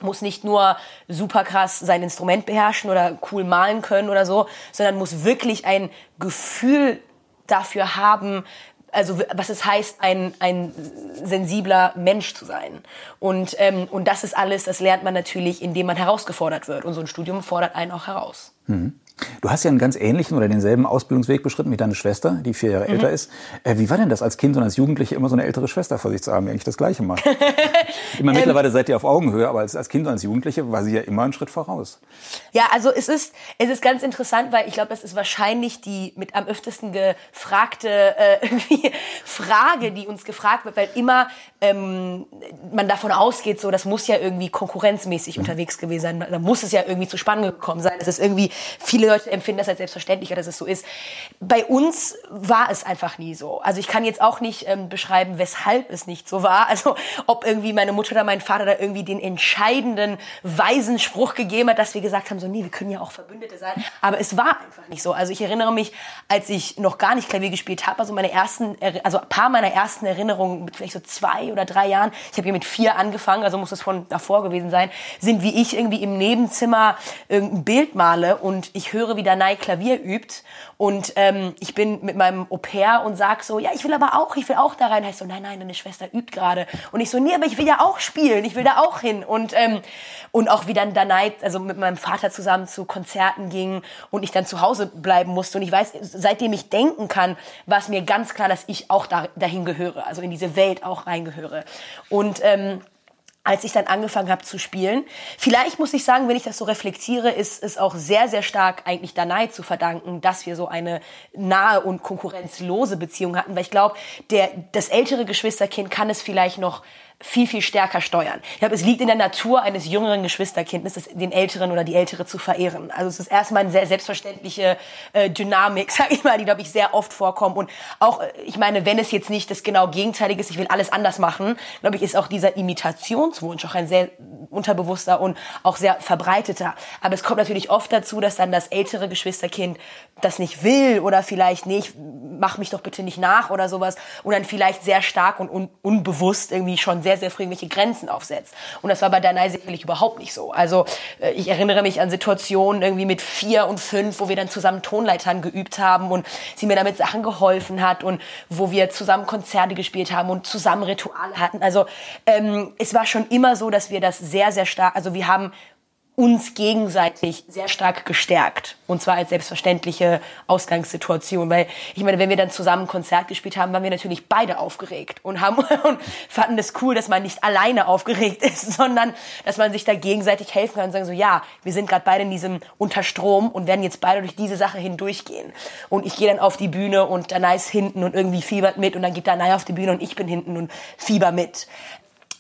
muss nicht nur super krass sein Instrument beherrschen oder cool malen können oder so, sondern muss wirklich ein Gefühl dafür haben, also was es heißt, ein, ein sensibler Mensch zu sein. Und, ähm, und das ist alles, das lernt man natürlich, indem man herausgefordert wird. Und so ein Studium fordert einen auch heraus. Mhm. Du hast ja einen ganz ähnlichen oder denselben Ausbildungsweg beschritten wie deine Schwester, die vier Jahre mhm. älter ist. Äh, wie war denn das als Kind und als Jugendliche immer so eine ältere Schwester vor sich zu haben, die eigentlich das Gleiche macht? immer ähm, mittlerweile seid ihr auf Augenhöhe, aber als, als Kind und als Jugendliche war sie ja immer einen Schritt voraus. Ja, also es ist, es ist ganz interessant, weil ich glaube, das ist wahrscheinlich die mit am öftesten gefragte äh, irgendwie Frage, die uns gefragt wird, weil immer ähm, man davon ausgeht, so das muss ja irgendwie konkurrenzmäßig mhm. unterwegs gewesen sein. Da muss es ja irgendwie zu Spannung gekommen sein. Es ist irgendwie viele Leute empfinden das als selbstverständlich, dass es so ist. Bei uns war es einfach nie so. Also ich kann jetzt auch nicht ähm, beschreiben, weshalb es nicht so war. Also ob irgendwie meine Mutter oder mein Vater da irgendwie den entscheidenden, weisen Spruch gegeben hat, dass wir gesagt haben, so nee, wir können ja auch Verbündete sein. Aber es war einfach nicht so. Also ich erinnere mich, als ich noch gar nicht Klavier gespielt habe, also meine ersten, also ein paar meiner ersten Erinnerungen mit vielleicht so zwei oder drei Jahren, ich habe hier mit vier angefangen, also muss es von davor gewesen sein, sind wie ich irgendwie im Nebenzimmer irgendein Bild male und ich höre, wie Danai Klavier übt und ähm, ich bin mit meinem Au pair und sag so, ja, ich will aber auch, ich will auch da rein. Heißt so, nein, nein, deine Schwester übt gerade. Und ich so, nee, aber ich will ja auch spielen, ich will da auch hin. Und ähm, und auch wie dann Danai, also mit meinem Vater zusammen zu Konzerten ging und ich dann zu Hause bleiben musste. Und ich weiß, seitdem ich denken kann, war es mir ganz klar, dass ich auch da, dahin gehöre, also in diese Welt auch reingehöre. Und ähm, als ich dann angefangen habe zu spielen. Vielleicht muss ich sagen, wenn ich das so reflektiere, ist es auch sehr, sehr stark eigentlich Danai zu verdanken, dass wir so eine nahe und konkurrenzlose Beziehung hatten. Weil ich glaube, das ältere Geschwisterkind kann es vielleicht noch viel, viel stärker steuern. Ich glaube, es liegt in der Natur eines jüngeren Geschwisterkindes, den Älteren oder die Ältere zu verehren. Also es ist erstmal eine sehr selbstverständliche äh, Dynamik, sag ich mal, die, glaube ich, sehr oft vorkommt. Und auch, äh, ich meine, wenn es jetzt nicht das genau Gegenteilige ist, ich will alles anders machen, glaube ich, ist auch dieser Imitationswunsch auch ein sehr unterbewusster und auch sehr verbreiteter. Aber es kommt natürlich oft dazu, dass dann das ältere Geschwisterkind das nicht will oder vielleicht, nee, mach mich doch bitte nicht nach oder sowas und dann vielleicht sehr stark und un unbewusst irgendwie schon sehr, sehr früh irgendwelche Grenzen aufsetzt. Und das war bei Danai sicherlich überhaupt nicht so. Also äh, ich erinnere mich an Situationen irgendwie mit vier und fünf, wo wir dann zusammen Tonleitern geübt haben und sie mir damit Sachen geholfen hat und wo wir zusammen Konzerte gespielt haben und zusammen Rituale hatten. Also ähm, es war schon immer so, dass wir das sehr, sehr stark, also wir haben uns gegenseitig sehr stark gestärkt. Und zwar als selbstverständliche Ausgangssituation. Weil ich meine, wenn wir dann zusammen Konzert gespielt haben, waren wir natürlich beide aufgeregt und haben und fanden es cool, dass man nicht alleine aufgeregt ist, sondern dass man sich da gegenseitig helfen kann und sagen so, ja, wir sind gerade beide in diesem Unterstrom und werden jetzt beide durch diese Sache hindurchgehen. Und ich gehe dann auf die Bühne und Danai ist hinten und irgendwie fiebert mit und dann geht Danai auf die Bühne und ich bin hinten und fieber mit.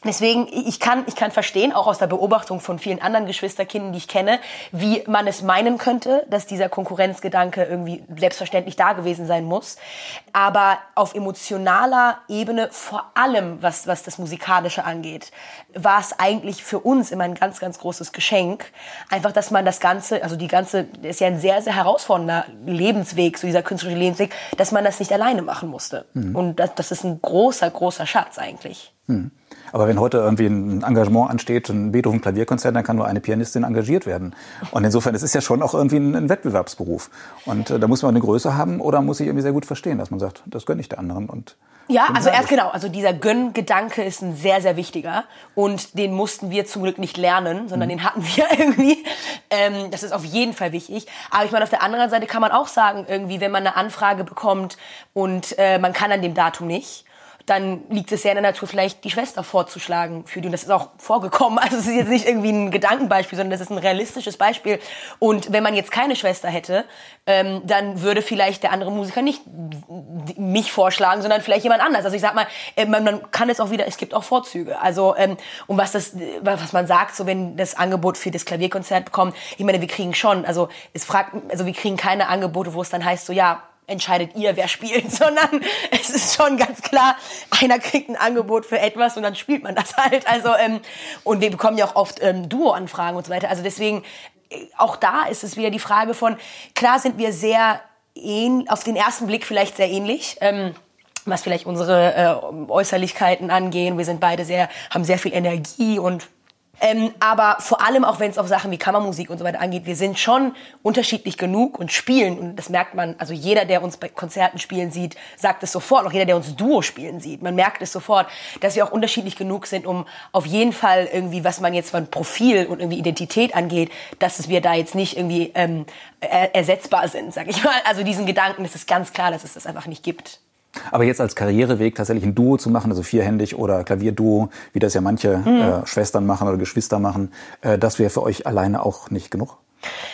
Deswegen, ich kann, ich kann verstehen, auch aus der Beobachtung von vielen anderen Geschwisterkindern, die ich kenne, wie man es meinen könnte, dass dieser Konkurrenzgedanke irgendwie selbstverständlich da gewesen sein muss. Aber auf emotionaler Ebene, vor allem was, was das Musikalische angeht, war es eigentlich für uns immer ein ganz, ganz großes Geschenk. Einfach, dass man das Ganze, also die ganze, ist ja ein sehr, sehr herausfordernder Lebensweg, so dieser künstlerische Lebensweg, dass man das nicht alleine machen musste. Mhm. Und das, das ist ein großer, großer Schatz eigentlich. Mhm. Aber wenn heute irgendwie ein Engagement ansteht, ein Beethoven-Klavierkonzert, dann kann nur eine Pianistin engagiert werden. Und insofern, es ist ja schon auch irgendwie ein, ein Wettbewerbsberuf. Und äh, da muss man eine Größe haben oder muss sich irgendwie sehr gut verstehen, dass man sagt, das gönne ich der anderen. Und ja, also erst genau, also dieser Gönngedanke ist ein sehr, sehr wichtiger und den mussten wir zum Glück nicht lernen, sondern mhm. den hatten wir irgendwie. Ähm, das ist auf jeden Fall wichtig. Aber ich meine, auf der anderen Seite kann man auch sagen, irgendwie, wenn man eine Anfrage bekommt und äh, man kann an dem Datum nicht, dann liegt es sehr in der Natur, vielleicht die Schwester vorzuschlagen für die. Und das ist auch vorgekommen. Also es ist jetzt nicht irgendwie ein Gedankenbeispiel, sondern das ist ein realistisches Beispiel. Und wenn man jetzt keine Schwester hätte, ähm, dann würde vielleicht der andere Musiker nicht mich vorschlagen, sondern vielleicht jemand anders. Also ich sag mal, äh, man, man kann es auch wieder, es gibt auch Vorzüge. Also ähm, und was das, was man sagt, so wenn das Angebot für das Klavierkonzert bekommt, ich meine, wir kriegen schon, also es fragt, also wir kriegen keine Angebote, wo es dann heißt so, ja, entscheidet ihr, wer spielt, sondern es ist schon ganz klar, einer kriegt ein Angebot für etwas und dann spielt man das halt. Also ähm, und wir bekommen ja auch oft ähm, Duo-Anfragen und so weiter. Also deswegen äh, auch da ist es wieder die Frage von klar sind wir sehr auf den ersten Blick vielleicht sehr ähnlich. Ähm, was vielleicht unsere äh, Äußerlichkeiten angehen. Wir sind beide sehr, haben sehr viel Energie und ähm, aber vor allem auch wenn es auf Sachen wie Kammermusik und so weiter angeht, wir sind schon unterschiedlich genug und spielen. Und das merkt man, also jeder, der uns bei Konzerten spielen sieht, sagt es sofort. Auch jeder, der uns Duo spielen sieht, man merkt es sofort, dass wir auch unterschiedlich genug sind, um auf jeden Fall irgendwie, was man jetzt von Profil und irgendwie Identität angeht, dass wir da jetzt nicht irgendwie ähm, ersetzbar sind, sag ich mal. Also diesen Gedanken, das ist ganz klar, dass es das einfach nicht gibt. Aber jetzt als Karriereweg tatsächlich ein Duo zu machen, also vierhändig oder Klavierduo, wie das ja manche mhm. äh, Schwestern machen oder Geschwister machen, äh, das wäre für euch alleine auch nicht genug?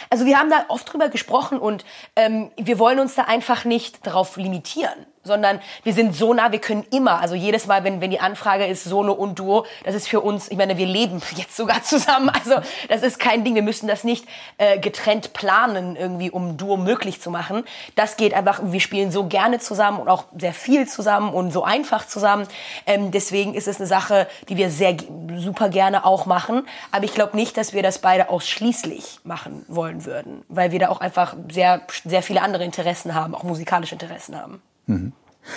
Also wir haben da oft drüber gesprochen und ähm, wir wollen uns da einfach nicht darauf limitieren sondern wir sind so nah, wir können immer, also jedes Mal, wenn, wenn die Anfrage ist, Solo und Duo, das ist für uns, ich meine, wir leben jetzt sogar zusammen, also das ist kein Ding, wir müssen das nicht äh, getrennt planen irgendwie, um Duo möglich zu machen. Das geht einfach, wir spielen so gerne zusammen und auch sehr viel zusammen und so einfach zusammen. Ähm, deswegen ist es eine Sache, die wir sehr super gerne auch machen, aber ich glaube nicht, dass wir das beide ausschließlich machen wollen würden, weil wir da auch einfach sehr, sehr viele andere Interessen haben, auch musikalische Interessen haben. Mhm.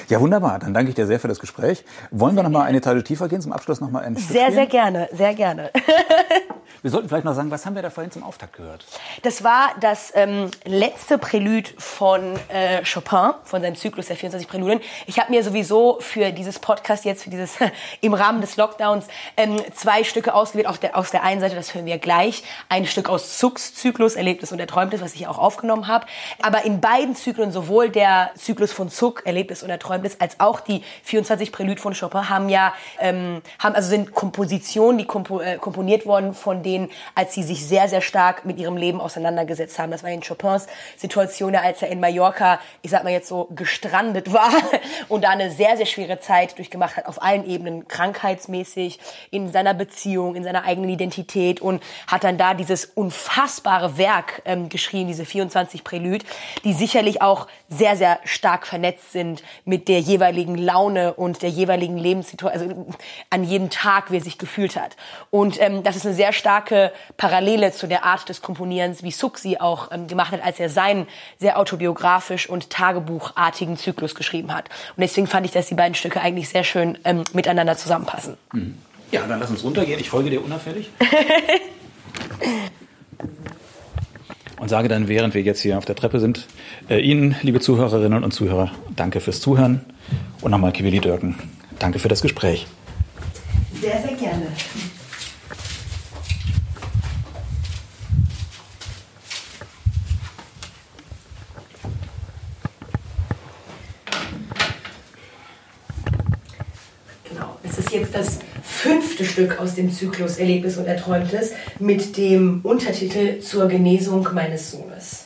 Ja, wunderbar. Dann danke ich dir sehr für das Gespräch. Wollen wir noch mal eine Etage tiefer gehen? Zum Abschluss noch mal ein Stück Sehr, spielen? sehr gerne. Sehr gerne. Wir sollten vielleicht noch sagen, was haben wir da vorhin zum Auftakt gehört? Das war das ähm, letzte Prälude von äh, Chopin, von seinem Zyklus der 24 Präludien. Ich habe mir sowieso für dieses Podcast jetzt, für dieses im Rahmen des Lockdowns, ähm, zwei Stücke ausgewählt. Auf der, aus der einen Seite, das hören wir gleich, ein Stück aus Zucks Zyklus, Erlebtes und Erträumtes, was ich auch aufgenommen habe. Aber in beiden Zyklen, sowohl der Zyklus von Zuck, Erlebtes und Erträumtes, als auch die 24 Prälud von Chopin, haben ja, ähm, haben, also sind Kompositionen, die kompo äh, komponiert worden von denen, als sie sich sehr, sehr stark mit ihrem Leben auseinandergesetzt haben. Das war in Chopins Situation, als er in Mallorca, ich sag mal jetzt so, gestrandet war und da eine sehr, sehr schwere Zeit durchgemacht hat, auf allen Ebenen, krankheitsmäßig, in seiner Beziehung, in seiner eigenen Identität und hat dann da dieses unfassbare Werk ähm, geschrieben, diese 24 Prälud, die sicherlich auch sehr, sehr stark vernetzt sind mit der jeweiligen Laune und der jeweiligen Lebenssituation, also an jedem Tag, wie er sich gefühlt hat. Und ähm, das ist eine sehr starke Parallele zu der Art des Komponierens, wie Suxi auch ähm, gemacht hat, als er seinen sehr autobiografisch und tagebuchartigen Zyklus geschrieben hat. Und deswegen fand ich, dass die beiden Stücke eigentlich sehr schön ähm, miteinander zusammenpassen. Mhm. Ja, dann lass uns runtergehen. Ich folge dir unauffällig. und sage dann, während wir jetzt hier auf der Treppe sind, äh, Ihnen, liebe Zuhörerinnen und Zuhörer, danke fürs Zuhören. Und nochmal Kivili Dörken, danke für das Gespräch. Sehr, sehr gerne. Jetzt das fünfte Stück aus dem Zyklus Erlebtes und Erträumtes mit dem Untertitel Zur Genesung meines Sohnes.